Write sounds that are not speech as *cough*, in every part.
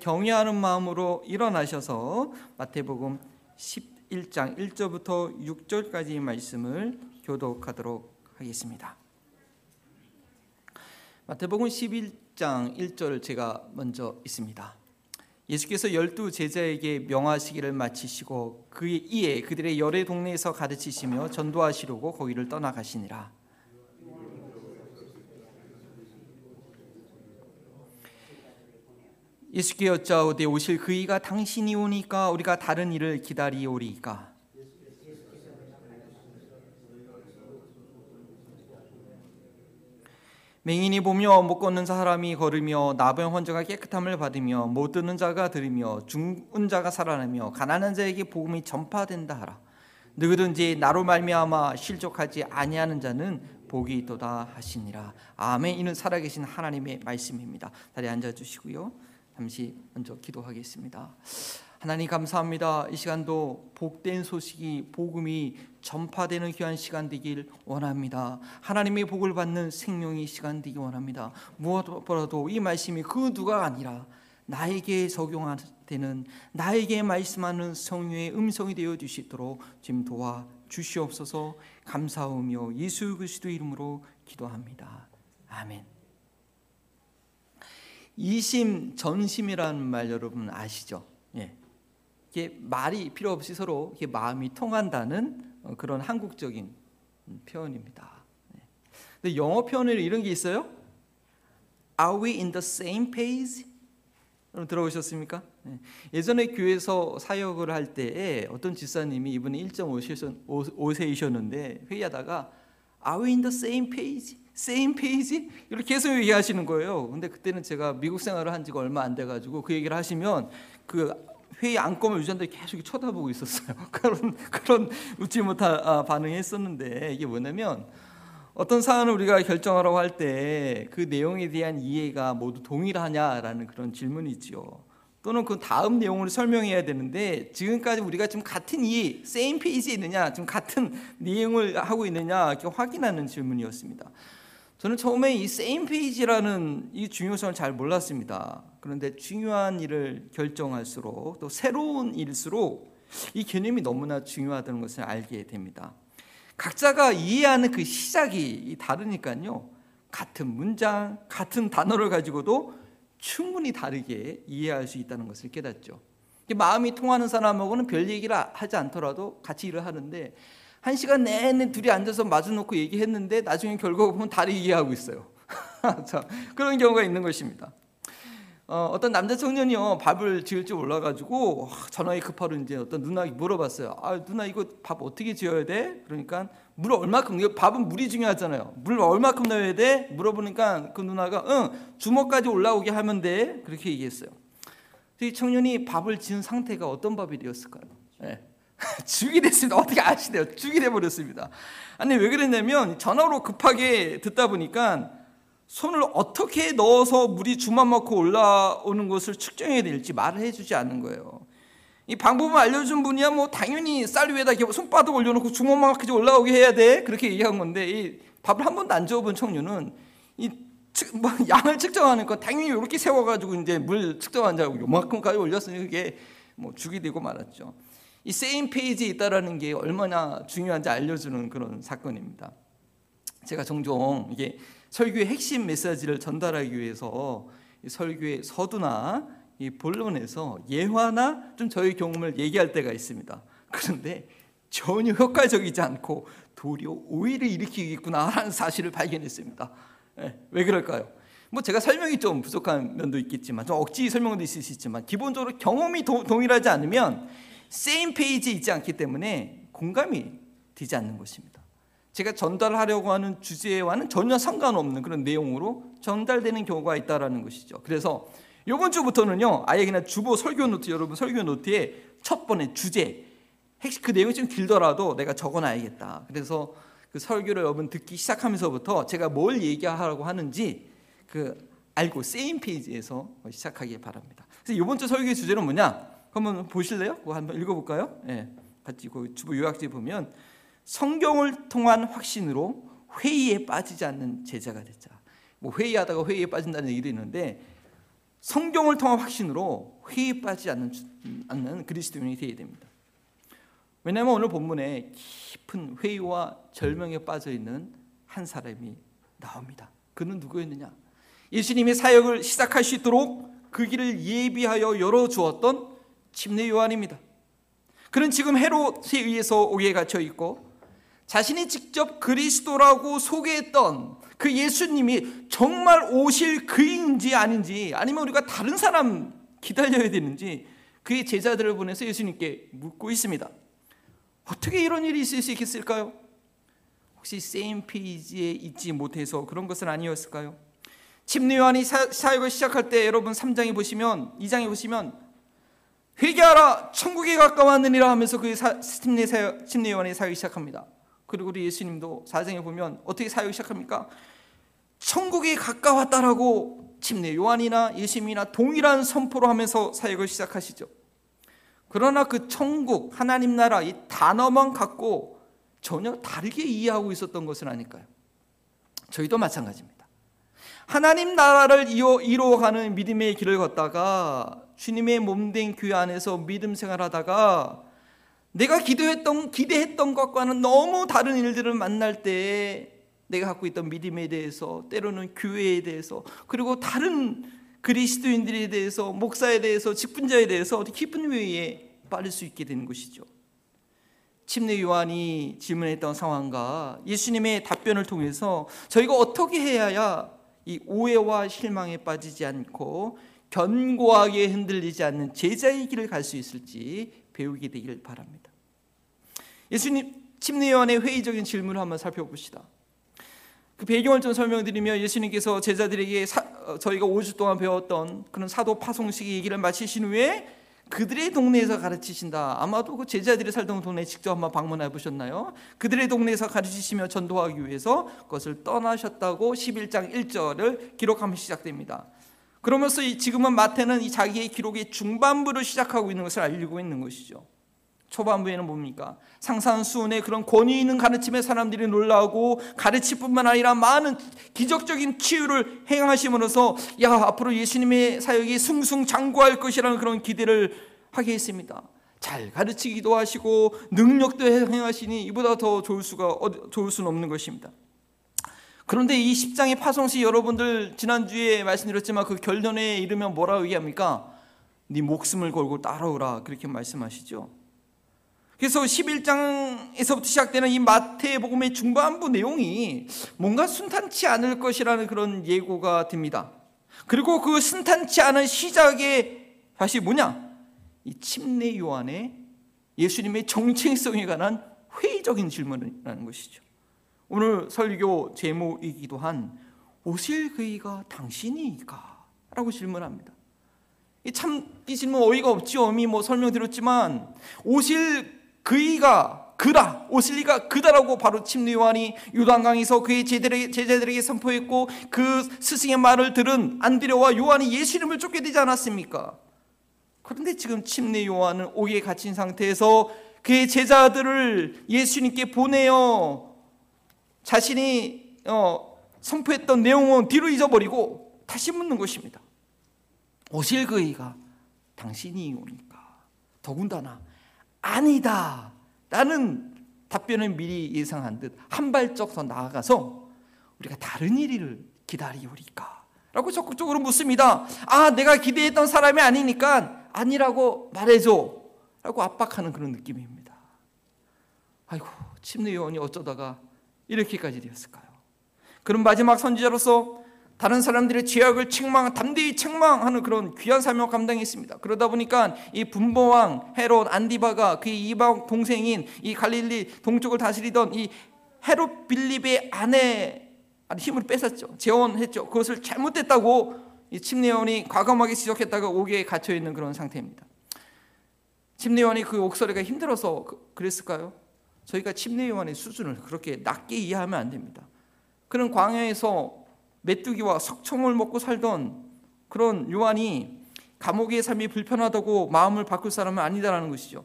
경외하는 마음으로 일어나셔서 마태복음 11장 1절부터 6절까지의 말씀을 교독하도록 하겠습니다. 마태복음 11장 1절 제가 먼저 있습니다. 예수께서 열두 제자에게 명하시기를 마치시고 그의 이에 그들의 열의 동네에서 가르치시며 전도하시려고 거기를 떠나가시니라. 예수께 여짜오되 오실 그이가 당신이 오니까 우리가 다른 일을 기다리오리까. 맹인이 보며 못 걷는 사람이 걸으며 나병 환자가 깨끗함을 받으며 못 듣는 자가 들으며 죽은 자가 살아나며 가난한 자에게 복음이 전파된다 하라. 누구든지 나로 말미암아 실족하지 아니하는 자는 복이 있도다 하시니라. 아멘. 이는 살아계신 하나님의 말씀입니다. 다리 앉아 주시고요 잠시 먼저 기도하겠습니다. 하나님 감사합니다. 이 시간도 복된 소식이 복음이 전파되는 귀한 시간 되길 원합니다. 하나님의 복을 받는 생명의 시간 되길 원합니다. 무엇보다도 이 말씀이 그 누가 아니라 나에게 적용되는 나에게 말씀하는 성령의 음성이 되어 주시도록 지금 도와 주시옵소서 감사하며 예수 그리스도 이름으로 기도합니다. 아멘. 이심 전심이라는 말 여러분 아시죠? 예. 이게 말이 필요 없이 서로 이게 마음이 통한다는 어, 그런 한국적인 표현입니다. 예. 근데 영어 표현에 이런 게 있어요? Are we in the same page? 여러분 들어보셨습니까? 예. 전에 교회에서 사역을 할 때에 어떤 집사님이 이분이 1.5세이셨는데 회의하다가 Are we in the same page? same page 이렇게 계속 얘기하시는 거예요. 근데 그때는 제가 미국 생활을 한 지가 얼마 안 돼 가지고 그 얘기를 하시면 그 회의 안건을 유전들이 계속 쳐다보고 있었어요. *laughs* 그런 그런 웃지 못한 아, 반응했었는데 이게 뭐냐면 어떤 사안을 우리가 결정하라고 할 때 그 내용에 대한 이해가 모두 동일하냐라는 그런 질문이지요. 또는 그 다음 내용을 설명해야 되는데 지금까지 우리가 지금 같은 이 same page에 있느냐, 지금 같은 내용을 하고 있느냐 이렇게 확인하는 질문이었습니다. 저는 처음에 이 세임 페이지라는 이 중요성을 잘 몰랐습니다. 그런데 중요한 일을 결정할수록 또 새로운 일일수록 이 개념이 너무나 중요하다는 것을 알게 됩니다. 각자가 이해하는 그 시작이 다르니까요. 같은 문장, 같은 단어를 가지고도 충분히 다르게 이해할 수 있다는 것을 깨닫죠. 마음이 통하는 사람하고는 별 얘기를 하지 않더라도 같이 일을 하는데 한 시간 내내 둘이 앉아서 마주놓고 얘기했는데 나중에 결과 보면 다리 얘기하고 있어요. *laughs* 자, 그런 경우가 있는 것입니다. 어, 떤 남자 청년이요 밥을 지을 줄 몰라가지고 전화에 급하로 이제 어떤 누나에게 물어봤어요. 아 누나 이거 밥 어떻게 지어야 돼? 그러니까 물 얼마큼 밥은 물이 중요하잖아요. 물 얼마큼 넣어야 돼? 물어보니까 그 누나가 응 주먹까지 올라오게 하면 돼 그렇게 얘기했어요. 이 청년이 밥을 지은 상태가 어떤 밥이 되었을까요? 네. *laughs* 죽이 됐습니다. 어떻게 아시네요? 죽이 돼버렸습니다. 아니 왜 그랬냐면 전화로 급하게 듣다 보니까 손을 어떻게 넣어서 물이 주만만큼 올라오는 것을 측정해야 될지 말을 해주지 않는 거예요. 이 방법을 알려준 분이야 뭐 당연히 쌀 위에다 손바닥 올려놓고 주먹만큼 올라오게 해야 돼 그렇게 얘기한 건데 이 밥을 한 번도 안 줘본 청년은 이 뭐 *laughs* 양을 측정하는 거 당연히 이렇게 세워가지고 이제 물 측정한다고 요만큼까지 올렸으니 그게 뭐 죽이 되고 말았죠. 이 세임 페이지에 있다라는 게 얼마나 중요한지 알려주는 그런 사건입니다. 제가 종종 이게 설교의 핵심 메시지를 전달하기 위해서 설교의 서두나 이 본론에서 예화나 좀 저희 경험을 얘기할 때가 있습니다. 그런데 전혀 효과적이지 않고 도리어 오해를 일으키겠구나라는 사실을 발견했습니다. 네, 왜 그럴까요? 뭐 제가 설명이 좀 부족한 면도 있겠지만 좀 억지 설명도 있을 수 있지만 기본적으로 경험이 도, 동일하지 않으면 same page에 있지 않기 때문에 공감이 되지 않는 것입니다. 제가 전달하려고 하는 주제와는 전혀 상관없는 그런 내용으로 전달되는 경우가 있다라는 것이죠. 그래서 이번 주부터는요, 아예 그냥 주보 설교 노트 여러분 설교 노트에 첫 번째 주제 핵심 그 내용이 좀 길더라도 내가 적어놔야겠다. 그래서 그 설교를 여러분 듣기 시작하면서부터 제가 뭘 얘기하려고 하는지 그 알고 same page에서 시작하기 바랍니다. 그래서 이번 주 설교의 주제는 뭐냐? 한번 보실래요? 그거 한번 읽어볼까요? 예, 같이 그 주부 요약지 보면 성경을 통한 확신으로 회의에 빠지지 않는 제자가 됐자. 뭐 회의하다가 회의에 빠진다는 얘기도 있는데 성경을 통한 확신으로 회의에 빠지지 않는, 않는 그리스도인이 되어야 됩니다. 왜냐하면 오늘 본문에 깊은 회의와 절명에 빠져 있는 한 사람이 나옵니다. 그는 누구였느냐? 예수님의 사역을 시작할 수 있도록 그 길을 예비하여 열어 주었던 침례 요한입니다. 그는 지금 헤롯에 의해서 옥에 갇혀 있고 자신이 직접 그리스도라고 소개했던 그 예수님이 정말 오실 그인지 아닌지 아니면 우리가 다른 사람 기다려야 되는지 그의 제자들을 보내서 예수님께 묻고 있습니다. 어떻게 이런 일이 있을 수 있겠을까요? 혹시 세임 페이지에 있지 못해서 그런 것은 아니었을까요? 침례 요한이 사역을 시작할 때 여러분 3장에 보시면 2장에 보시면 회개하라 천국에 가까웠느니라 하면서 그 침례 요한의 사역을 시작합니다. 그리고 우리 예수님도 4장에 보면 어떻게 사역을 시작합니까? 천국에 가까웠다라고 침례 요한이나 예수님이나 동일한 선포로 하면서 사역을 시작하시죠. 그러나 그 천국 하나님 나라 이 단어만 갖고 전혀 다르게 이해하고 있었던 것은 아닐까요? 저희도 마찬가지입니다. 하나님 나라를 이루어가는 믿음의 길을 걷다가 주님의 몸된 교회 안에서 믿음 생활하다가 내가 기도했던 기대했던 것과는 너무 다른 일들을 만날 때 내가 갖고 있던 믿음에 대해서 때로는 교회에 대해서 그리고 다른 그리스도인들에 대해서 목사에 대해서 직분자에 대해서 깊은 회의에 빠질 수 있게 되는 것이죠. 침례 요한이 질문했던 상황과 예수님의 답변을 통해서 저희가 어떻게 해야 이 오해와 실망에 빠지지 않고 견고하게 흔들리지 않는 제자의 길을 갈 수 있을지 배우게 되길 바랍니다. 예수님 침례 요한의 회의적인 질문을 한번 살펴봅시다. 그 배경을 좀 설명드리면 예수님께서 제자들에게 사, 어, 저희가 5주 동안 배웠던 그런 사도 파송식 얘기를 마치신 후에 그들의 동네에서 가르치신다. 아마도 그 제자들이 살던 동네 직접 한번 방문해 보셨나요? 그들의 동네에서 가르치시며 전도하기 위해서 그것을 떠나셨다고 11장 1절을 기록하면 시작됩니다. 그러면서 지금은 마태는 이 자기의 기록의 중반부를 시작하고 있는 것을 알리고 있는 것이죠. 초반부에는 뭡니까? 상산수훈의 그런 권위 있는 가르침에 사람들이 놀라고 가르칠 뿐만 아니라 많은 기적적인 치유를 행하심으로써 야 앞으로 예수님의 사역이 승승장구할 것이라는 그런 기대를 하게 했습니다. 잘 가르치기도 하시고 능력도 행하시니 이보다 더 좋을 수가 좋을 수는 없는 것입니다. 그런데 이 10장의 파송 시 여러분들 지난주에 말씀드렸지만 그 결론에 이르면 뭐라고 얘기합니까? 네 목숨을 걸고 따라오라 그렇게 말씀하시죠. 그래서 11장에서부터 시작되는 이 마태복음의 중반부 내용이 뭔가 순탄치 않을 것이라는 그런 예고가 됩니다. 그리고 그 순탄치 않은 시작에 다시 뭐냐? 이 침례 요한의 예수님의 정체성에 관한 회의적인 질문이라는 것이죠. 오늘 설교 제목이기도 한 오실 그이가 당신이니까? 라고 질문합니다. 참, 이 질문 어이가 없죠. 이미 뭐 설명드렸지만, 오실 그이가 그다 오실 리가 그다라고 바로 침례 요한이 요단강에서 그의 제자들에게, 선포했고 그 스승의 말을 들은 안드레와 요한이 예수님을 쫓게 되지 않았습니까? 그런데 지금 침례 요한은 오기에 갇힌 상태에서 그의 제자들을 예수님께 보내어 자신이 어, 선포했던 내용은 뒤로 잊어버리고 다시 묻는 것입니다. 오실 그이가 당신이 오니까 더군다나 아니다. 라는 답변을 미리 예상한 듯 한 발짝 더 나아가서 우리가 다른 일을 기다리오리까? 라고 적극적으로 묻습니다. 아, 내가 기대했던 사람이 아니니까 아니라고 말해줘. 라고 압박하는 그런 느낌입니다. 아이고, 침례 요원이 어쩌다가 이렇게까지 되었을까요? 그럼 마지막 선지자로서 다른 사람들의 죄악을 책망, 담대히 책망하는 그런 귀한 사명을 감당했습니다. 그러다 보니까 이 분보왕 헤롯 안디바가 그의 이방 동생인 이 갈릴리 동쪽을 다스리던 이 헤롯 빌립의 아내 힘을 뺏었죠. 재혼했죠. 그것을 잘못했다고 이 침례원이 과감하게 지적했다가 옥에 갇혀 있는 그런 상태입니다. 침례원이 그 옥설이가 힘들어서 그, 그랬을까요? 저희가 침례원의 수준을 그렇게 낮게 이해하면 안 됩니다. 그런 광야에서 메뚜기와 석청을 먹고 살던 그런 요한이 감옥의 삶이 불편하다고 마음을 바꿀 사람은 아니다라는 것이죠.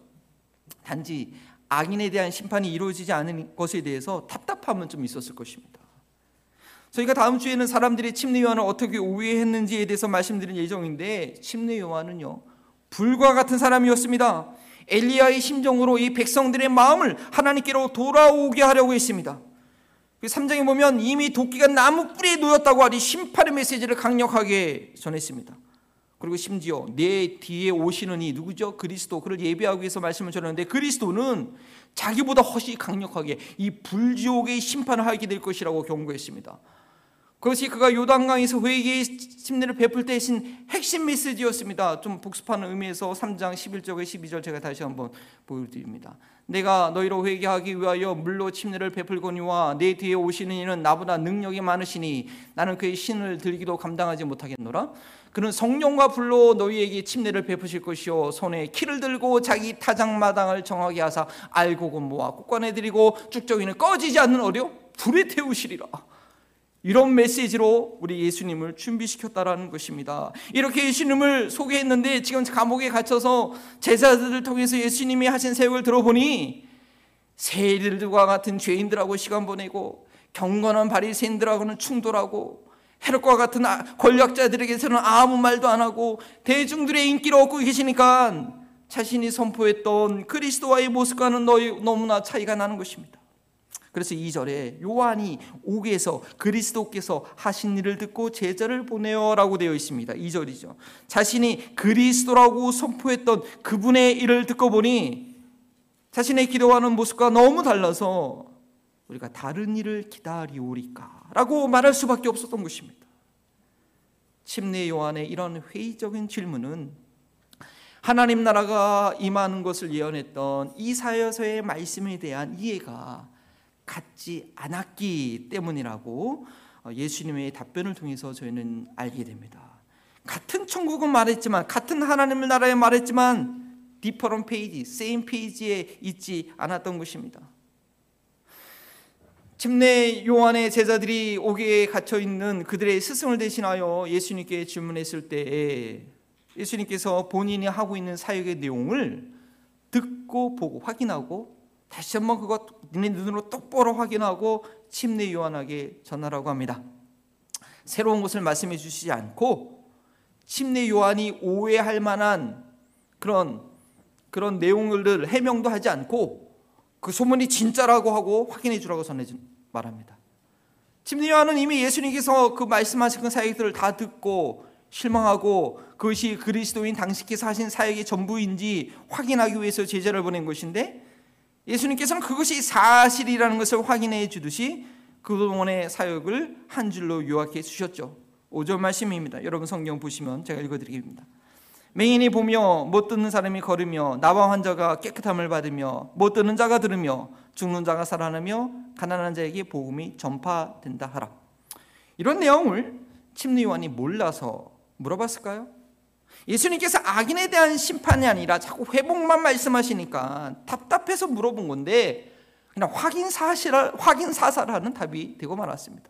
단지 악인에 대한 심판이 이루어지지 않은 것에 대해서 답답함은 좀 있었을 것입니다. 저희가 다음 주에는 사람들이 침례 요한을 어떻게 오해했는지에 대해서 말씀드릴 예정인데 침례 요한은요 불과 같은 사람이었습니다. 엘리야의 심정으로 이 백성들의 마음을 하나님께로 돌아오게 하려고 했습니다. 3장에 그 보면 이미 도끼가 나무 뿌리에 놓였다고 하니 심판의 메시지를 강력하게 전했습니다. 그리고 심지어 내 뒤에 오시는 이 누구죠? 그리스도 그를 예배하기 위해서 말씀을 전했는데 그리스도는 자기보다 훨씬 강력하게 이 불지옥의 심판을 하게 될 것이라고 경고했습니다. 그것이 그가 요단강에서 회개의 심리를 베풀 때 하신 핵심 메시지였습니다. 좀 복습하는 의미에서 3장 11절에 12절 제가 다시 한번 보여드립니다. 내가 너희로 회개하기 위하여 물로 침례를 베풀거니와 내 뒤에 오시는 이는 나보다 능력이 많으시니 나는 그의 신을 들기도 감당하지 못하겠노라. 그는 성령과 불로 너희에게 침례를 베푸실 것이요 손에 키를 들고 자기 타작마당을 정하게 하사 알고 모아 꽃관에 드리고 쭉저기는 꺼지지 않는 어려 불에 태우시리라. 이런 메시지로 우리 예수님을 준비시켰다라는 것입니다. 이렇게 예수님을 소개했는데 지금 감옥에 갇혀서 제자들을 통해서 예수님이 하신 사역을 들어보니 세일들과 같은 죄인들하고 시간 보내고 경건한 바리새인들하고는 충돌하고 헤롯과 같은 아, 권력자들에게서는 아무 말도 안 하고 대중들의 인기를 얻고 계시니까 자신이 선포했던 그리스도와의 모습과는 너무나 차이가 나는 것입니다. 그래서 2절에 요한이 옥에서 그리스도께서 하신 일을 듣고 제자를 보내어라고 되어 있습니다. 2절이죠. 자신이 그리스도라고 선포했던 그분의 일을 듣고 보니 자신의 기도하는 모습과 너무 달라서 우리가 다른 일을 기다리오리까라고 말할 수밖에 없었던 것입니다. 침례 요한의 이런 회의적인 질문은 하나님 나라가 임하는 것을 예언했던 이사여서의 말씀에 대한 이해가 갖지 않았기 때문이라고 어, 예수님의 답변을 통해서 저희는 알게 됩니다. 같은 천국은 말했지만 같은 하나님의 나라에 말했지만 디퍼런 페이지, 세임 페이지에 있지 않았던 것입니다. 침례 요한의 제자들이 옥에 갇혀 있는 그들의 스승을 대신하여 예수님께 질문했을 때 예수님께서 본인이 하고 있는 사역의 내용을 듣고 보고 확인하고 다시 한번 그것 네 눈으로 똑바로 확인하고 침례 요한에게 전하라고 합니다. 새로운 것을 말씀해 주시지 않고 침례 요한이 오해할 만한 그런 그런 내용을 해명도 하지 않고 그 소문이 진짜라고 하고 확인해 주라고 전해 말합니다. 침례 요한은 이미 예수님께서 그 말씀하신 그 사역들을 다 듣고 실망하고 그것이 그리스도인 당시께서 하신 사역의 전부인지 확인하기 위해서 제자를 보낸 것인데 예수님께서는 그것이 사실이라는 것을 확인해 주듯이 그동안의 사역을 한 줄로 요약해 주셨죠. 5절 말씀입니다. 여러분 성경 보시면 제가 읽어드리겠습니다. 맹인이 보며 못 듣는 사람이 걸으며 나와 환자가 깨끗함을 받으며 못 듣는 자가 들으며 죽는 자가 살아나며 가난한 자에게 복음이 전파된다 하라. 이런 내용을 침례 요한이 몰라서 물어봤을까요? 예수님께서 악인에 대한 심판이 아니라 자꾸 회복만 말씀하시니까 답답해서 물어본 건데 그냥 확인 사실 확인 사살하는 답이 되고 말았습니다.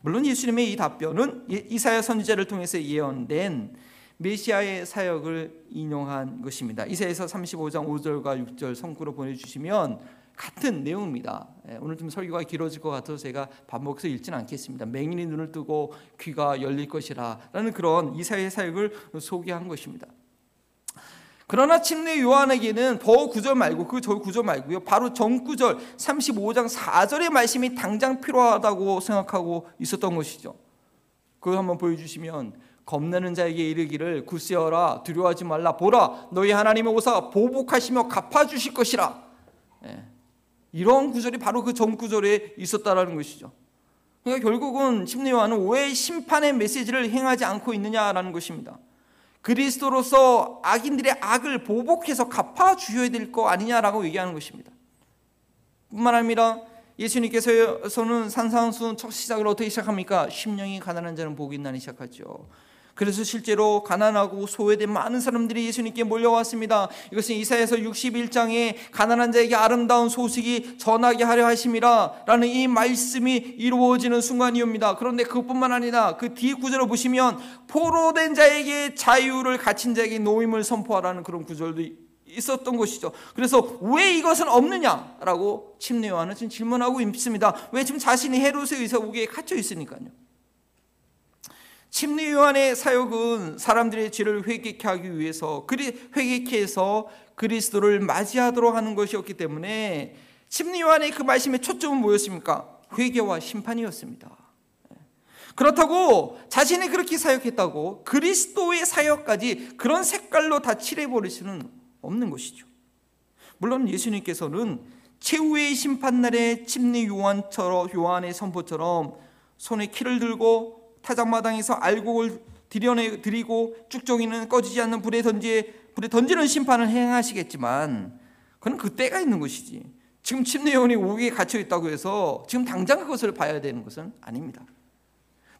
물론 예수님의 이 답변은 이사야 선지자를 통해서 예언된 메시아의 사역을 인용한 것입니다. 이사야서 35장 5절과 6절 성구로 보내 주시면 같은 내용입니다. 예, 오늘 좀 설교가 길어질 것 같아서 제가 반복해서 읽지는 않겠습니다. 맹인이 눈을 뜨고 귀가 열릴 것이라라는 그런 이사의 사역을 소개한 것입니다. 그러나 침례 요한에게는 더 구절 말고 그저 구절 말고요. 바로 전 구절 35장 4절의 말씀이 당장 필요하다고 생각하고 있었던 것이죠. 그거 한번 보여주시면 겁내는 자에게 이르기를 굳세어라 두려워하지 말라 보라 너희 하나님의 오사 보복하시며 갚아주실 것이라. 예. 이런 구절이 바로 그 전 구절에 있었다라는 것이죠. 그러니까 결국은 심리와는 왜 심판의 메시지를 행하지 않고 있느냐라는 것입니다. 그리스도로서 악인들의 악을 보복해서 갚아 주셔야 될 거 아니냐라고 얘기하는 것입니다. 뿐만 아니라 예수님께서는 산상수 첫 시작을 어떻게 시작합니까? 심령이 가난한 자는 복이 있나니 시작하죠. 그래서 실제로 가난하고 소외된 많은 사람들이 예수님께 몰려왔습니다. 이것은 이사에서 61장에 가난한 자에게 아름다운 소식이 전하게 하려 하심이라 라는 이 말씀이 이루어지는 순간이옵니다. 그런데 그것뿐만 아니라 그 뒤 구절을 보시면 포로된 자에게 자유를 갇힌 자에게 노임을 선포하라는 그런 구절도 있었던 것이죠. 그래서 왜 이것은 없느냐라고 침례 요한은 지금 질문하고 있습니다. 왜 지금 자신이 헤롯의 의사국에 갇혀 있으니까요. 침례 요한의 사역은 사람들의 죄를 회개케 하기 위해서 그리 회개케 해서 그리스도를 맞이하도록 하는 것이었기 때문에 침례 요한의 그 말씀의 초점은 뭐였습니까? 회개와 심판이었습니다. 그렇다고 자신이 그렇게 사역했다고 그리스도의 사역까지 그런 색깔로 다 칠해버릴 수는 없는 것이죠. 물론 예수님께서는 최후의 심판날에 침례 요한처럼 요한의 선포처럼 손에 키를 들고 타작마당에서 알곡을 들여내 드리고 쭉정이는 꺼지지 않는 불에 던지 불에 던지는 심판을 행하시겠지만 그는 그 때가 있는 것이지. 지금 침례 요한이 옥에 갇혀 있다고 해서 지금 당장 그것을 봐야 되는 것은 아닙니다.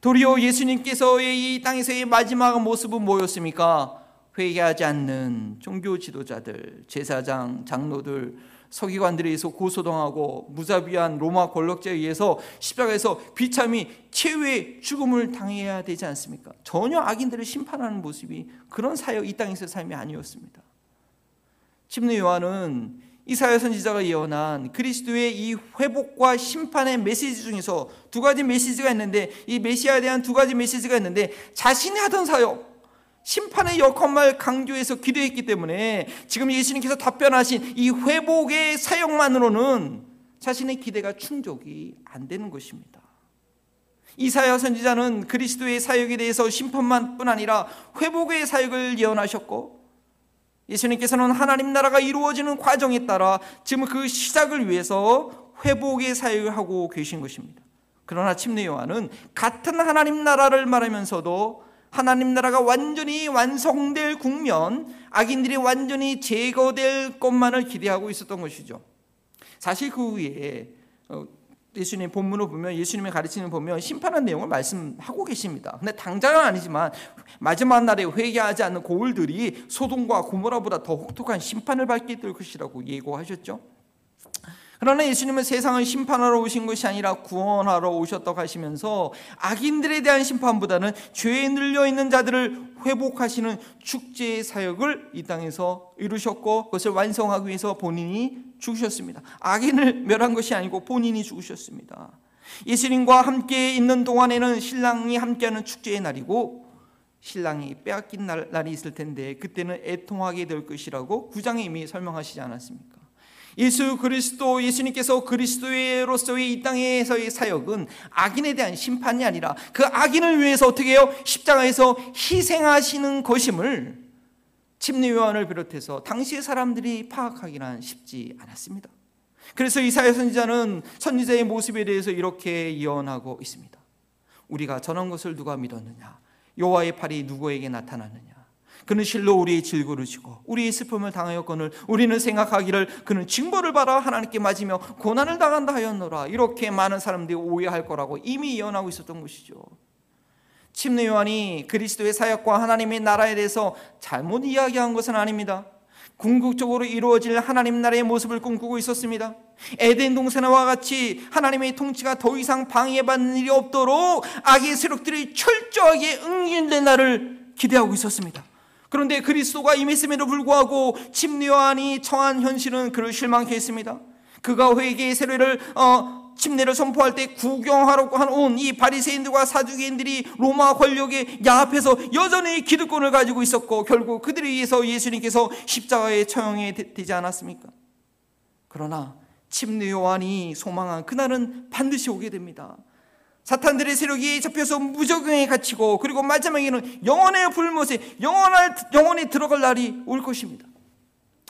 도리어 예수님께서의 이 땅에서의 마지막 모습은 뭐였습니까? 회개하지 않는 종교 지도자들, 제사장, 장로들, 서기관들에 의해서 고소당하고 무자비한 로마 권력자에 의해서 십자가에서 비참히 최후의 죽음을 당해야 되지 않습니까? 전혀 악인들을 심판하는 모습이 그런 사역 이 땅에서의 삶이 아니었습니다. 침례 요한은 이사야 선지자가 예언한 그리스도의 이 회복과 심판의 메시지 중에서 두 가지 메시지가 있는데 이 메시아에 대한 두 가지 메시지가 있는데 자신이 하던 사역 심판의 역할만 강조해서 기도했기 때문에 지금 예수님께서 답변하신 이 회복의 사역만으로는 자신의 기대가 충족이 안 되는 것입니다. 이사야 선지자는 그리스도의 사역에 대해서 심판만뿐 아니라 회복의 사역을 예언하셨고 예수님께서는 하나님 나라가 이루어지는 과정에 따라 지금 그 시작을 위해서 회복의 사역을 하고 계신 것입니다. 그러나 침례 요한은 같은 하나님 나라를 말하면서도 하나님 나라가 완전히 완성될 국면, 악인들이 완전히 제거될 것만을 기대하고 있었던 것이죠. 사실 그 후에 어, 예수님 본문을 보면 예수님의 가르치는 보면 심판한 내용을 말씀하고 계십니다. 근데 당장은 아니지만 마지막 날에 회개하지 않는 고울들이 소돔과 고모라보다 더 혹독한 심판을 받게 될 것이라고 예고하셨죠. 그러나 예수님은 세상을 심판하러 오신 것이 아니라 구원하러 오셨다고 하시면서 악인들에 대한 심판보다는 죄에 눌려 있는 자들을 회복하시는 축제의 사역을 이 땅에서 이루셨고 그것을 완성하기 위해서 본인이 죽으셨습니다. 악인을 멸한 것이 아니고 본인이 죽으셨습니다. 예수님과 함께 있는 동안에는 신랑이 함께하는 축제의 날이고 신랑이 빼앗긴 날, 날이 있을 텐데 그때는 애통하게 될 것이라고 구장에 이미 설명하시지 않았습니까? 예수 그리스도 예수님께서 그리스도로서의 이 땅에서의 사역은 악인에 대한 심판이 아니라 그 악인을 위해서 어떻게 해요? 십자가에서 희생하시는 것임을 침례 요한을 비롯해서 당시의 사람들이 파악하기는 쉽지 않았습니다. 그래서 이사야 선지자는 선지자의 모습에 대해서 이렇게 예언하고 있습니다. 우리가 전한 것을 누가 믿었느냐? 여호와의 팔이 누구에게 나타났느냐? 그는 실로 우리의 지고 우리의 슬픔을 당하였거늘 우리는 생각하기를 그는 징벌을 받아 하나님께 맞으며 고난을 당한다 하였노라 이렇게 많은 사람들이 오해할 거라고 이미 예언하고 있었던 것이죠 침례 요한이 그리스도의 사역과 하나님의 나라에 대해서 잘못 이야기한 것은 아닙니다 궁극적으로 이루어질 하나님 나라의 모습을 꿈꾸고 있었습니다. 에덴 동산과 같이 하나님의 통치가 더 이상 방해받는 일이 없도록 악의 세력들이 철저하게 응인된 날을 기대하고 있었습니다. 그런데 그리스도가 임했음에도 불구하고 침례요한이 처한 현실은 그를 실망케 했습니다. 그가 회개의 세례를 어, 침례를 선포할 때 구경하러 온이 바리새인들과 사두개인들이 로마 권력의 야합해서 여전히 기득권을 가지고 있었고 결국 그들에 의해서 예수님께서 십자가에 처형이 되지 않았습니까? 그러나 침례 요한이 소망한 그날은 반드시 오게 됩니다. 사탄들의 세력이 잡혀서 무적용에 갇히고 그리고 마지막에는 영원의 불못에 영원할, 영원히 들어갈 날이 올 것입니다.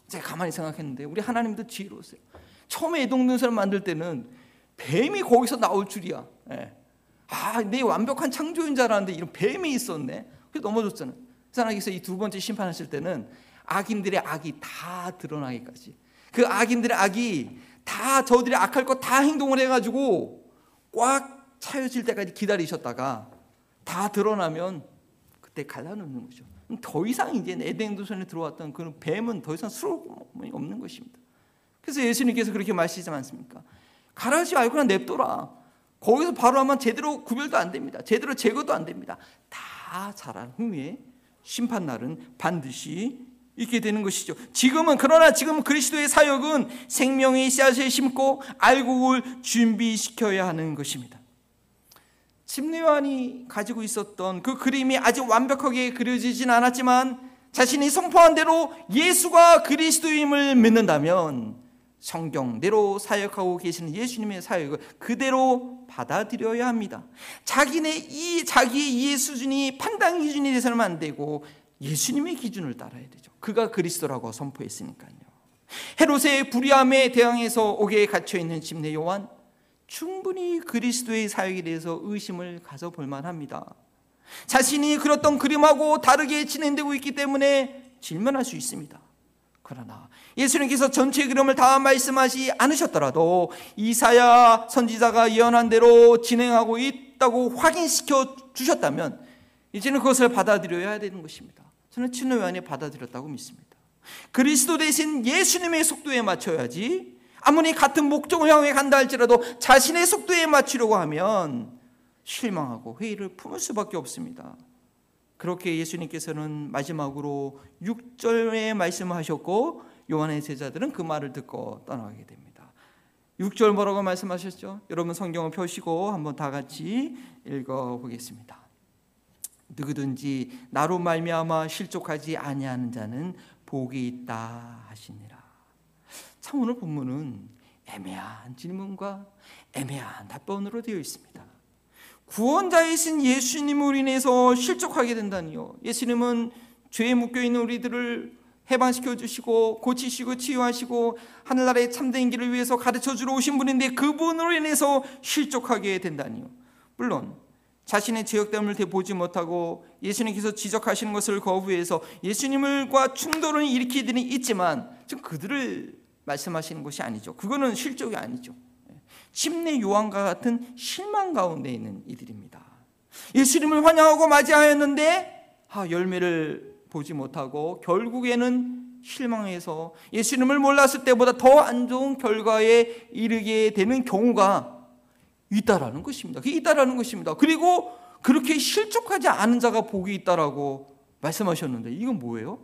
제가 가만히 생각했는데 우리 하나님도 지혜로우세요. 처음에 에동동산을 만들 때는 뱀이 거기서 나올 줄이야. 예. 아, 내 완벽한 창조인 줄 알았는데 이런 뱀이 있었네. 그래서 넘어졌잖아. 하나님께서 이 두 번째 심판하실 때는 악인들의 악이 다 드러나기까지 그 악인들의 악이 다 저들이 악할 거다 행동을 해가지고 꽉 차여질 때까지 기다리셨다가 다 드러나면 그때 갈라놓는 거죠. 더 이상 이제 에덴 도선에 들어왔던 그 뱀은 더 이상 수록이 없는 것입니다. 그래서 예수님께서 그렇게 말씀하지 않습니까? 가라지 말고 그냥 냅둬라. 거기서 바로 하면 제대로 구별도 안 됩니다. 제대로 제거도 안 됩니다. 다 자란 후에 심판 날은 반드시 있게 되는 것이죠. 지금은 그러나 지금 그리스도의 사역은 생명의 씨앗을 심고 알곡을 준비시켜야 하는 것입니다. 침례요한이 가지고 있었던 그 그림이 아직 완벽하게 그려지진 않았지만 자신이 선포한 대로 예수가 그리스도임을 믿는다면 성경대로 사역하고 계시는 예수님의 사역을 그대로 받아들여야 합니다. 자기네 이 자기의 이해 수준이 판단 기준이 돼서는 안 되고 예수님의 기준을 따라야 되죠. 그가 그리스도라고 선포했으니까요. 헤롯의 불의함에 대항해서 옥에 갇혀 있는 침례 요한 충분히 그리스도의 사역에 대해서 의심을 가져볼 만합니다. 자신이 그렸던 그림하고 다르게 진행되고 있기 때문에 질문할 수 있습니다. 그러나 예수님께서 전체 그림을 다 말씀하지 않으셨더라도 이사야 선지자가 예언한 대로 진행하고 있다고 확인시켜 주셨다면 이제는 그것을 받아들여야 되는 것입니다. 저는 친노 요한이 받아들였다고 믿습니다. 그리스도 대신 예수님의 속도에 맞춰야지 아무리 같은 목적을 향해 간다 할지라도 자신의 속도에 맞추려고 하면 실망하고 회의를 품을 수밖에 없습니다. 그렇게 예수님께서는 마지막으로 6절에 말씀하셨고 요한의 제자들은 그 말을 듣고 떠나게 됩니다. 6절 뭐라고 말씀하셨죠? 여러분 성경을 펴시고 한번 다 같이 읽어 보겠습니다. 누구든지 나로 말미암아 실족하지 아니하는 자는 복이 있다 하시니라. 참 오늘 본문은 애매한 질문과 애매한 답변으로 되어 있습니다. 구원자이신 예수님으로 인해서 실족하게 된다니요. 예수님은 죄에 묶여 있는 우리들을 해방시켜 주시고 고치시고 치유하시고 하늘나라의 참된 길을 위해서 가르쳐 주러 오신 분인데 그분으로 인해서 실족하게 된다니요. 물론 자신의 죄악됨을 보지 못하고 예수님께서 지적하시는 것을 거부해서 예수님과 충돌을 일으키들이 있지만 지금 그들을 말씀하시는 것이 아니죠. 그거는 실족이 아니죠. 침례 요한과 같은 실망 가운데 있는 이들입니다. 예수님을 환영하고 맞이하였는데 아, 열매를 보지 못하고 결국에는 실망해서 예수님을 몰랐을 때보다 더 안 좋은 결과에 이르게 되는 경우가 있다라는 것입니다. 그게 있다라는 것입니다. 그리고 그렇게 실족하지 않은 자가 복이 있다라고 말씀하셨는데 이건 뭐예요?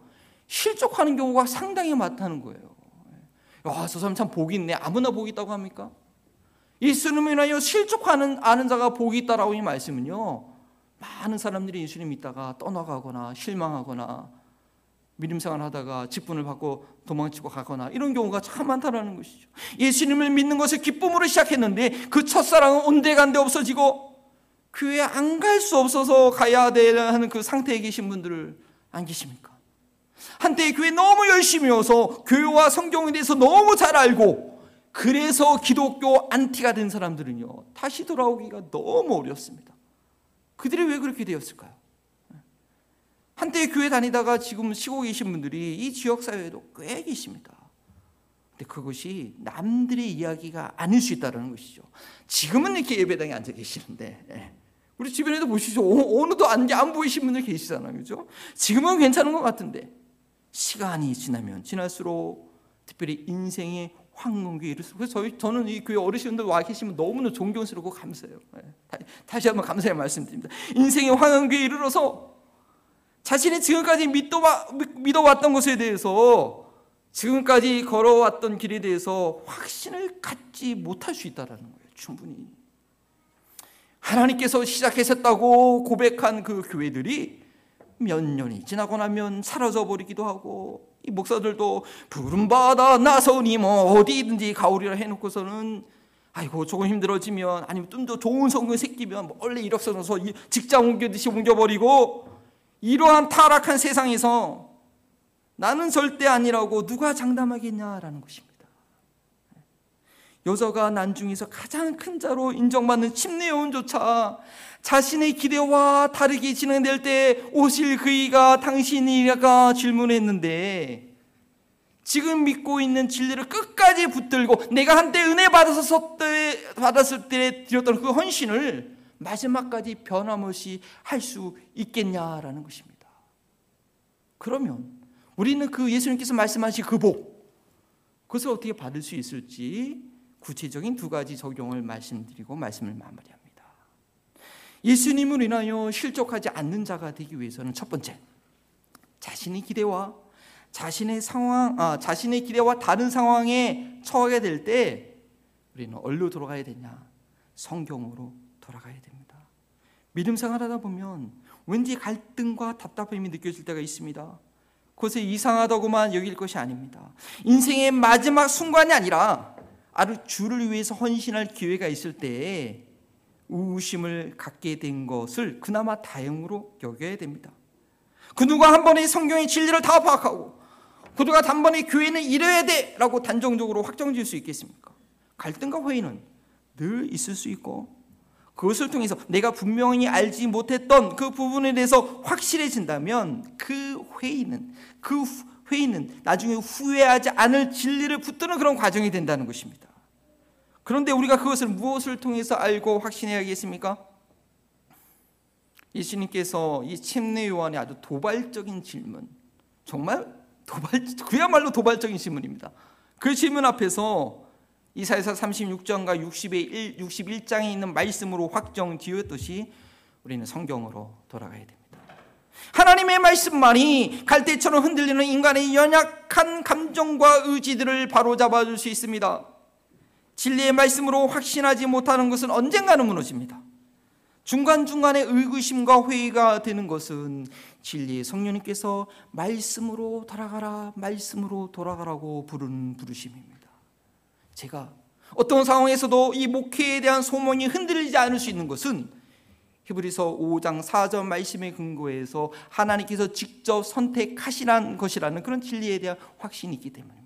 실족하는 경우가 상당히 많다는 거예요. 와, 저 사람 참 복이 있네. 아무나 복이 있다고 합니까? 예수님을 인하여 실족하는 아는 자가 복이 있다라고 이 말씀은요. 많은 사람들이 예수님 믿다가 떠나가거나 실망하거나 믿음 생활하다가 직분을 받고 도망치고 가거나 이런 경우가 참 많다라는 것이죠. 예수님을 믿는 것을 기쁨으로 시작했는데 그 첫사랑은 온데간데 없어지고 교회 안 갈 수 없어서 가야 되는 그 상태에 계신 분들을 안 계십니까? 한때 교회 너무 열심히 와서 교회와 성경에 대해서 너무 잘 알고 그래서 기독교 안티가 된 사람들은요 다시 돌아오기가 너무 어렵습니다. 그들이 왜 그렇게 되었을까요? 한때 교회 다니다가 지금 쉬고 계신 분들이 이 지역 사회에도 꽤 계십니다. 근데 그것이 남들의 이야기가 아닐 수 있다는 것이죠. 지금은 이렇게 예배당에 앉아 계시는데 예. 우리 주변에도 보시죠. 어느도 안, 안 보이신 분들 계시잖아요. 그죠? 지금은 괜찮은 것 같은데 시간이 지나면 지날수록 특별히 인생의 이르서 그래서 저는 이 교회 어르신들 와 계시면 너무나 존경스럽고 감사해요. 예. 다시 한번 감사의 말씀드립니다. 인생의 황금기에 이르러서 자신이 지금까지 믿어왔던 것에 대해서 지금까지 걸어왔던 길에 대해서 확신을 갖지 못할 수 있다는 거예요. 충분히. 하나님께서 시작하셨다고 고백한 그 교회들이 몇 년이 지나고 나면 사라져 버리기도 하고 이 목사들도 부름 받아 나서니 뭐 어디든지 가오리라 해놓고서는 아이고 조금 힘들어지면 아니면 좀 더 좋은 성경 새끼면 원래 이력서 넣어서 직장 옮겨듯이 옮겨버리고 이러한 타락한 세상에서 나는 절대 아니라고 누가 장담하겠냐라는 것입니다. 여자가 난중에서 가장 큰 자로 인정받는 침례요원조차 자신의 기대와 다르게 진행될 때 오실 그이가 당신이가 질문했는데 지금 믿고 있는 진리를 끝까지 붙들고 내가 한때 은혜 받아서 받았을 때 드렸던 그 헌신을 마지막까지 변함없이 할 수 있겠냐라는 것입니다. 그러면 우리는 그 예수님께서 말씀하신 그 복, 그것을 어떻게 받을 수 있을지 구체적인 두 가지 적용을 말씀드리고 말씀을 마무리합니다. 예수님을 인하여 실족하지 않는 자가 되기 위해서는 첫 번째, 자신의 기대와 자신의 상황, 아, 자신의 기대와 다른 상황에 처하게 될 때 우리는 어디로 돌아가야 되냐? 성경으로 돌아가야 됩니다. 믿음 생활하다 보면 왠지 갈등과 답답함이 느껴질 때가 있습니다. 그것을 이상하다고만 여길 것이 아닙니다. 인생의 마지막 순간이 아니라 아주 주를 위해서 헌신할 기회가 있을 때에 우심을 갖게 된 것을 그나마 다행으로 여겨야 됩니다. 그 누가 한 번에 성경의 진리를 다 파악하고 그 누가 단번에 교회는 이래야 돼 라고 단정적으로 확정 지을 수 있겠습니까? 갈등과 회의는 늘 있을 수 있고 그것을 통해서 내가 분명히 알지 못했던 그 부분에 대해서 확실해진다면 그 회의는 그 회의는 나중에 후회하지 않을 진리를 붙드는 그런 과정이 된다는 것입니다. 그런데 우리가 그것을 무엇을 통해서 알고 확신해야겠습니까? 예수님께서 이 침례 요한의 아주 도발적인 질문, 정말 도발, 그야말로 도발적인 질문입니다. 그 질문 앞에서 이사에서 36장과 61, 61장에 있는 말씀으로 확정 지었듯이 우리는 성경으로 돌아가야 됩니다. 하나님의 말씀만이 갈대처럼 흔들리는 인간의 연약한 감정과 의지들을 바로잡아 줄 수 있습니다. 진리의 말씀으로 확신하지 못하는 것은 언젠가는 무너집니다. 중간중간에 의구심과 회의가 되는 것은 진리의 성령님께서 말씀으로 돌아가라, 말씀으로 돌아가라고 부르는 부르심입니다. 제가 어떤 상황에서도 이 목회에 대한 소망이 흔들리지 않을 수 있는 것은 히브리서 5장 4절 말씀의 근거에서 하나님께서 직접 선택하시란 것이라는 그런 진리에 대한 확신이 있기 때문입니다.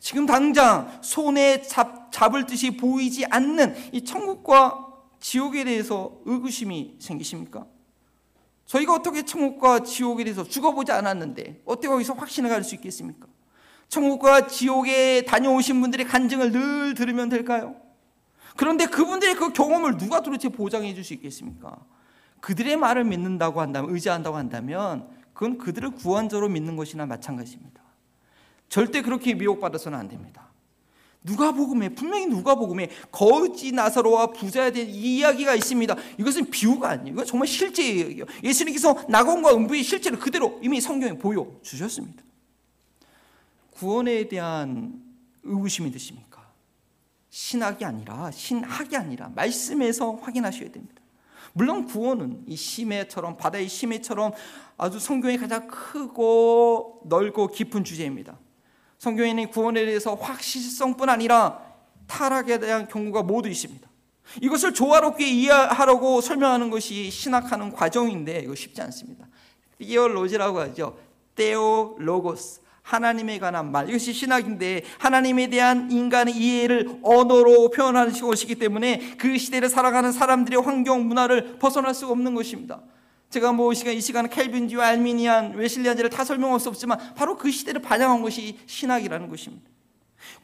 지금 당장 손에 잡, 잡을 듯이 보이지 않는 이 천국과 지옥에 대해서 의구심이 생기십니까? 저희가 어떻게 천국과 지옥에 대해서 죽어보지 않았는데 어떻게 거기서 확신을 가질 수 있겠습니까? 천국과 지옥에 다녀오신 분들의 간증을 늘 들으면 될까요? 그런데 그분들의 그 경험을 누가 도대체 보장해 줄 수 있겠습니까? 그들의 말을 믿는다고 한다면, 의지한다고 한다면, 그건 그들을 구원자로 믿는 것이나 마찬가지입니다. 절대 그렇게 미혹받아서는 안 됩니다. 누가복음에 분명히 누가복음에 거지 나사로와 부자에 대한 이야기가 있습니다. 이것은 비유가 아니에요. 이건 정말 실제 이야기예요. 예수님께서 낙원과 음부의 실제를 그대로 이미 성경에 보여 주셨습니다. 구원에 대한 의구심이 드십니까? 신학이 아니라 신학이 아니라 말씀에서 확인하셔야 됩니다. 물론 구원은 이 심해처럼 바다의 심해처럼 아주 성경에 가장 크고 넓고 깊은 주제입니다. 성경에는 구원에 대해서 확실성뿐 아니라 타락에 대한 경고가 모두 있습니다. 이것을 조화롭게 이해하려고 설명하는 것이 신학하는 과정인데 이거 쉽지 않습니다. 티올로지라고 하죠. 테오로고스 하나님에 관한 말 이것이 신학인데 하나님에 대한 인간의 이해를 언어로 표현하는 것이기 때문에 그 시대를 살아가는 사람들의 환경 문화를 벗어날 수가 없는 것입니다. 제가 뭐 시간 이 시간에 켈빈주와 알미니안, 웨실리안제를 다 설명할 수 없지만 바로 그 시대를 반영한 것이 신학이라는 것입니다.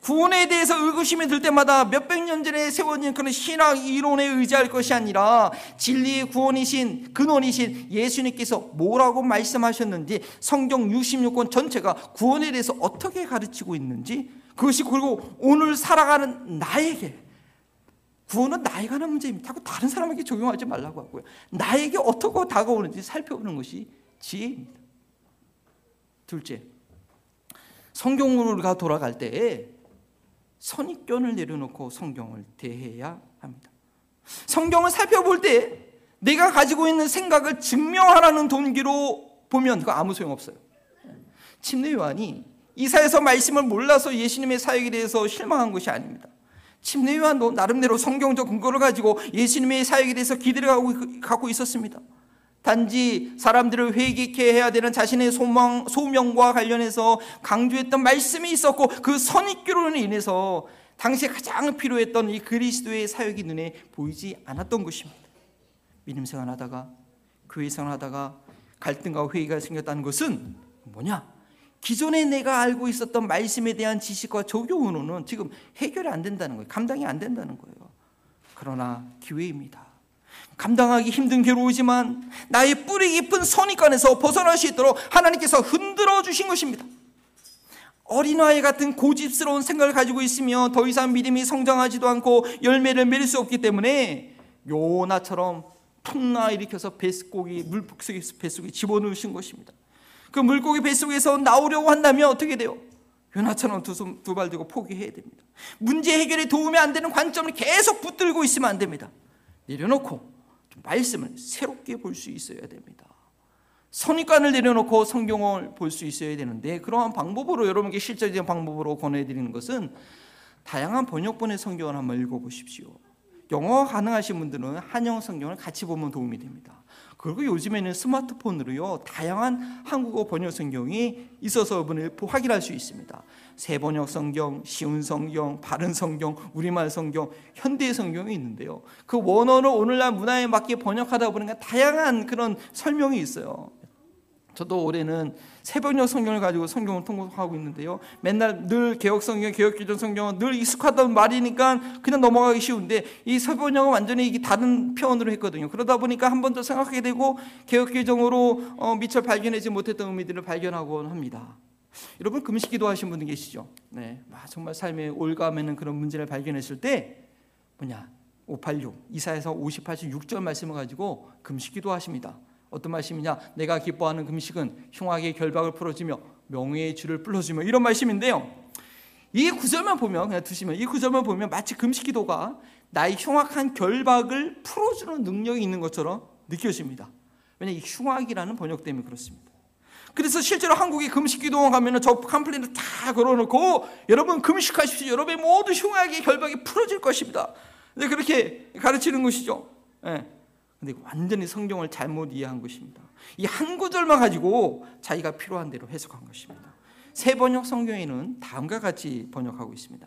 구원에 대해서 의구심이 들 때마다 몇백 년 전에 세워진 그런 신학 이론에 의지할 것이 아니라 진리의 구원이신 근원이신 예수님께서 뭐라고 말씀하셨는지 성경 66권 전체가 구원에 대해서 어떻게 가르치고 있는지 그것이 그리고 오늘 살아가는 나에게 구원은 나에 관한 문제입니다. 다른 사람에게 적용하지 말라고 하고요. 나에게 어떻게 다가오는지 살펴보는 것이 지혜입니다. 둘째, 성경으로 돌아갈 때에 선입견을 내려놓고 성경을 대해야 합니다. 성경을 살펴볼 때 내가 가지고 있는 생각을 증명하라는 동기로 보면 그거 아무 소용 없어요. 침례 요한이 이사에서 말씀을 몰라서 예수님의 사역에 대해서 실망한 것이 아닙니다. 침례 요한도 나름대로 성경적 근거를 가지고 예수님의 사역에 대해서 기대를 갖고 있었습니다. 단지 사람들을 회개케 해야 되는 자신의 소망, 소명과 관련해서 강조했던 말씀이 있었고 그 선입교로 인해서 당시에 가장 필요했던 이 그리스도의 사역이 눈에 보이지 않았던 것입니다. 믿음 생활하다가 교회 생활하다가 갈등과 회의가 생겼다는 것은 뭐냐? 기존에 내가 알고 있었던 말씀에 대한 지식과 적용으로는 지금 해결이 안 된다는 거예요. 감당이 안 된다는 거예요. 그러나 기회입니다. 감당하기 힘든 괴로우지만 나의 뿌리 깊은 선입관에서 벗어날 수 있도록 하나님께서 흔들어 주신 것입니다. 어린아이 같은 고집스러운 생각을 가지고 있으며 더 이상 믿음이 성장하지도 않고 열매를 맺을 수 없기 때문에 요나처럼 풍나 일으켜서 뱃속이 물속에 뱃속에 집어넣으신 것입니다. 그 물고기 뱃속에서 나오려고 한다면 어떻게 돼요? 요나처럼 두 발 들고 포기해야 됩니다. 문제 해결에 도움이 안 되는 관점을 계속 붙들고 있으면 안 됩니다. 내려놓고 말씀을 새롭게 볼 수 있어야 됩니다. 선입관을 내려놓고 성경을 볼 수 있어야 되는데 그러한 방법으로 여러분께 실질적인 방법으로 권해드리는 것은 다양한 번역본의 성경을 한번 읽어보십시오. 영어 가능하신 분들은 한영 성경을 같이 보면 도움이 됩니다. 그리고 요즘에는 스마트폰으로요 다양한 한국어 번역 성경이 있어서 여러분을 확인할 수 있습니다. 새 번역 성경, 쉬운 성경, 바른 성경, 우리말 성경, 현대 성경이 있는데요. 그 원어를 오늘날 문화에 맞게 번역하다 보니까 다양한 그런 설명이 있어요. 저도 올해는 새벽녘 성경을 가지고 성경을 통독하고 있는데요. 맨날 늘 개혁 성경, 개혁 기존 성경은 늘 익숙하던 말이니까 그냥 넘어가기 쉬운데 이 새벽녘은 완전히 다른 표현으로 했거든요. 그러다 보니까 한 번 더 생각하게 되고 개혁 기종으로 어, 미처 발견하지 못했던 의미들을 발견하곤 합니다. 여러분 금식 기도하신 분들 계시죠? 네, 아, 정말 삶의 올가매는 그런 문제를 발견했을 때 뭐냐 586 이사에서 58절 6절 말씀을 가지고 금식 기도하십니다. 어떤 말씀이냐? 내가 기뻐하는 금식은 흉악의 결박을 풀어주며 명예의 줄을 불러주며 이런 말씀인데요. 이 구절만 보면 그냥 두시면 이 구절만 보면 마치 금식 기도가 나의 흉악한 결박을 풀어주는 능력이 있는 것처럼 느껴집니다. 왜냐 이 흉악이라는 번역 때문에 그렇습니다. 그래서 실제로 한국에 금식 기도원 가면은 저 팜플렛을 다 걸어놓고 여러분 금식하십시오. 여러분의 모두 흉악의 결박이 풀어질 것입니다. 네, 그렇게 가르치는 것이죠. 네. 근데 완전히 성경을 잘못 이해한 것입니다. 이 한 구절만 가지고 자기가 필요한 대로 해석한 것입니다. 새 번역 성경에는 다음과 같이 번역하고 있습니다.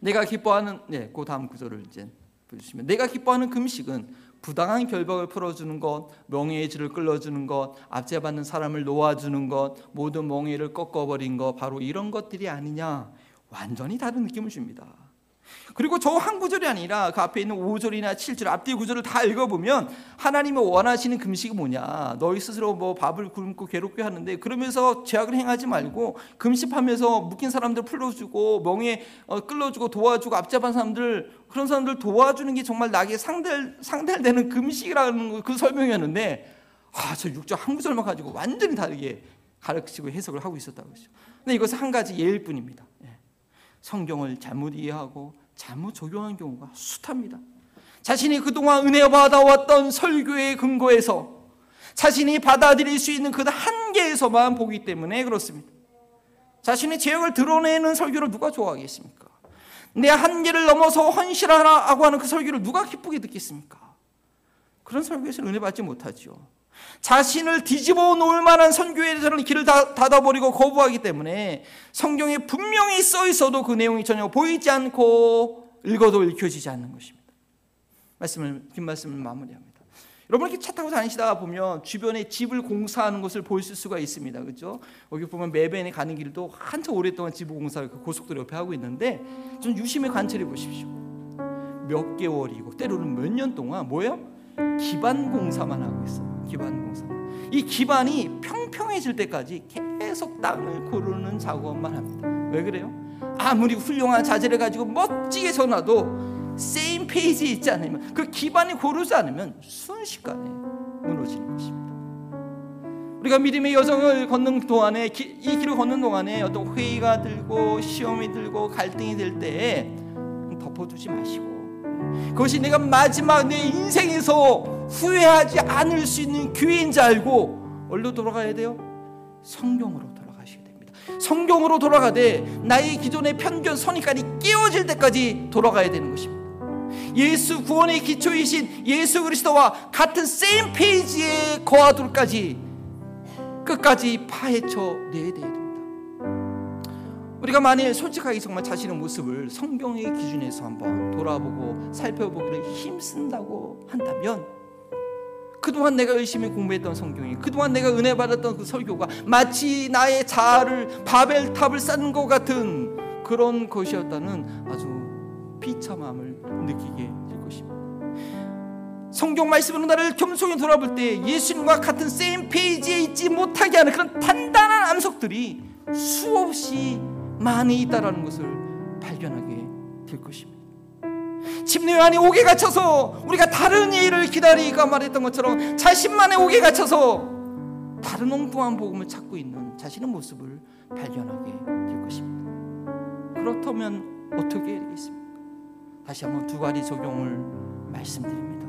내가 기뻐하는 네, 그 다음 구절을 이제 보시면 내가 기뻐하는 금식은 부당한 결박을 풀어주는 것, 명예의 질을 끌어주는 것, 압제받는 사람을 놓아주는 것, 모든 멍에를 꺾어버린 것, 바로 이런 것들이 아니냐 완전히 다른 느낌을 줍니다. 그리고 저 한 구절이 아니라 그 앞에 있는 5절이나 7절 앞뒤 구절을 다 읽어보면 하나님이 원하시는 금식이 뭐냐 너희 스스로 뭐 밥을 굶고 괴롭게 하는데 그러면서 죄악을 행하지 말고 금식하면서 묶인 사람들 풀어주고 멍에 어, 끌어주고 도와주고 앞잡은 사람들 그런 사람들 도와주는 게 정말 나에게 상대 상대되는 금식이라는 그 설명이었는데 아 저 6절 한 구절만 가지고 완전히 다르게 가르치고 해석을 하고 있었다고 그죠 근데 이것은 한 가지 예일 뿐입니다. 예. 성경을 잘못 이해하고 잘못 적용한 경우가 숱합니다. 자신이 그동안 은혜 받아왔던 설교의 근거에서 자신이 받아들일 수 있는 그 한계에서만 보기 때문에 그렇습니다. 자신의 죄악을 드러내는 설교를 누가 좋아하겠습니까? 내 한계를 넘어서 헌신하라고 하는 그 설교를 누가 기쁘게 듣겠습니까? 그런 설교에서 은혜 받지 못하죠. 자신을 뒤집어 놓을 만한 선교에 대해서는 길을 닫아버리고 거부하기 때문에 성경에 분명히 써 있어도 그 내용이 전혀 보이지 않고 읽어도 읽혀지지 않는 것입니다. 말씀을 긴 말씀을 마무리합니다. 여러분 이렇게 차 타고 다니시다 보면 주변에 집을 공사하는 것을 볼 수가 있습니다. 그렇죠? 여기 보면 매변에 가는 길도 한참 오랫동안 집 공사를 그 고속도로 옆에 하고 있는데 좀 유심히 관찰해 보십시오. 몇 개월이고 때로는 몇 년 동안 뭐예요? 기반 공사만 하고 있어요. 기반 공사. 이 기반이 평평해질 때까지 계속 땅을 고르는 작업만 합니다. 왜 그래요? 아무리 훌륭한 자재를 가지고 멋지게 전화도 세임 페이지 있지 않으면 그 기반이 고르지 않으면 순식간에 무너지는 것입니다. 우리가 믿음의 여정을 걷는 동안에 이 길을 걷는 동안에 어떤 회의가 들고 시험이 들고 갈등이 될 때에 덮어두지 마시고 그것이 내가 마지막 내 인생에서 후회하지 않을 수 있는 기회인 줄 알고 어디로 돌아가야 돼요? 성경으로 돌아가셔야 됩니다. 성경으로 돌아가되 나의 기존의 편견 선입관이 깨어질 때까지 돌아가야 되는 것입니다. 예수 구원의 기초이신 예수 그리스도와 같은 세임 페이지에 거하도록까지 끝까지 파헤쳐 내야 됩니다. 우리가 만일 솔직하게 정말 자신의 모습을 성경의 기준에서 한번 돌아보고 살펴보기를 힘쓴다고 한다면 그동안 내가 열심히 공부했던 성경이 그동안 내가 은혜 받았던 그 설교가 마치 나의 자아를 바벨탑을 쌓는 것 같은 그런 것이었다는 아주 비참함을 느끼게 될 것입니다. 성경 말씀으로 나를 겸손히 돌아볼 때 예수님과 같은 세임 페이지에 있지 못하게 하는 그런 단단한 암석들이 수없이 많이 있다라는 것을 발견하게 될 것입니다. 침례 안에 옥에 갇혀서 우리가 다른 일을 기다리가 말했던 것처럼 자신만의 옥에 갇혀서 다른 엉뚱한 복음을 찾고 있는 자신의 모습을 발견하게 될 것입니다. 그렇다면 어떻게 해야 되겠습니까? 다시 한번 두 가지 적용을 말씀드립니다.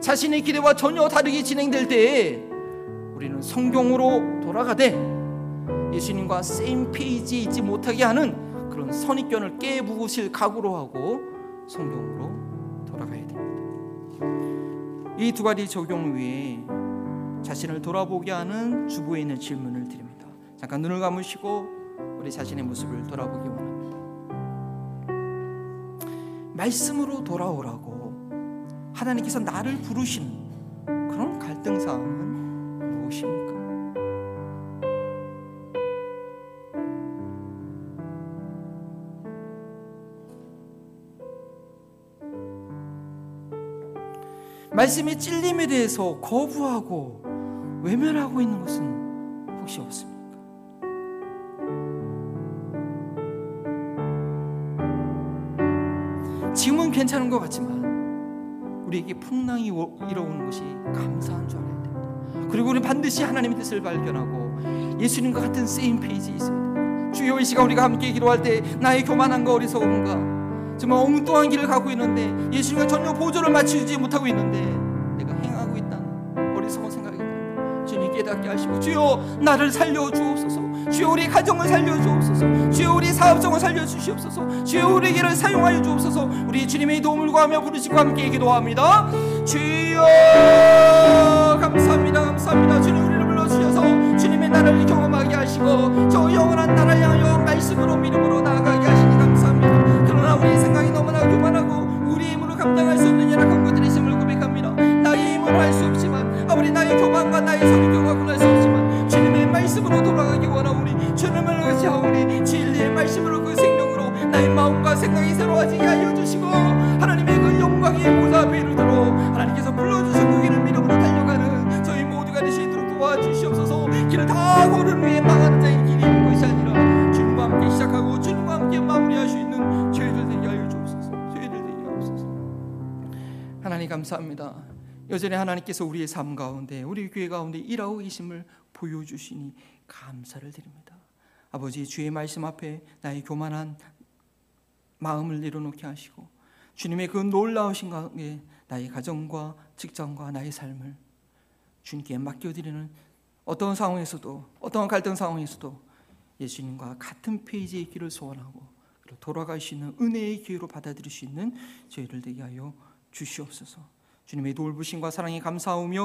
자신의 기대와 전혀 다르게 진행될 때에 우리는 성경으로 돌아가되 예수님과 세임 페이지에 있지 못하게 하는 그런 선입견을 깨부실 각오로 하고 성경으로 돌아가야 됩니다. 이 두 가지 적용 외에 자신을 돌아보게 하는 주부에 있는 질문을 드립니다. 잠깐 눈을 감으시고 우리 자신의 모습을 돌아보기 원합니다. 말씀으로 돌아오라고 하나님께서 나를 부르시는 그런 갈등 사항은 무엇입니까? 말씀의 찔림에 대해서 거부하고 외면하고 있는 것은 혹시 없습니까? 지금은 괜찮은 것 같지만 우리에게 풍랑이 오- 일어오는 것이 감사한 줄 알아야 됩니다. 그리고 우리 반드시 하나님의 뜻을 발견하고 예수님과 같은 세임 페이지에 있어야 됩니다. 주여 이 시간 우리가 함께 기도할 때 나의 교만한가 어리석음과 정말 엉뚱한 길을 가고 있는데 예수님과 전혀 보조를 맞추지 못하고 있는데 내가 행하고 있다는 어리석은 생각이 듭니다. 주님 깨닫게 하시고 주여 나를 살려 주옵소서. 주여 우리 가정을 살려 주옵소서. 주여 우리 사업성을 살려 주시옵소서. 주여 우리에게를 사용하여 주옵소서. 우리 주님의 도움을 구하며 부르시고 함께 기도합니다. 주여 감사합니다. 감사합니다. 주님 우리를 불러 주셔서 주님의 나라를 경험하게 하시고 저 영원한 나라를 향하여 말씀으로 믿음으로 나아가게 감사합니다. 그러나 우리 생각이 너무나 교만하고 우리 힘으로 감당할 수 없는 연약한 것들이 있음을 고백합니다. 나의 힘으로 할 수 없지만 아무리 나의 교만과 나의 성경과 구할 수 없지만 주님의 말씀으로 돌아가기 원하오니 주님을 의지하오니 진리의 말씀으로 그 생명으로 나의 마음과 생각이 새로워지게 하여 주시고 하나님의 그 영광의 보좌 앞에 이르도록 하나님께서 불러주신 그 감사합니다. 여전히 하나님께서 우리의 삶 가운데 우리 교회 가운데 일하고 계심을 보여주시니 감사를 드립니다. 아버지 주의 말씀 앞에 나의 교만한 마음을 내려놓게 하시고 주님의 그 놀라우신 가운데 나의 가정과 직장과 나의 삶을 주님께 맡겨드리는 어떤 상황에서도 어떤 갈등 상황에서도 예수님과 같은 페이지의 길을 소원하고 돌아갈 수 있는 은혜의 기회로 받아들일 수 있는 저희를 되게 하여 주시옵소서. 주님의 돌보심과 사랑에 감사하며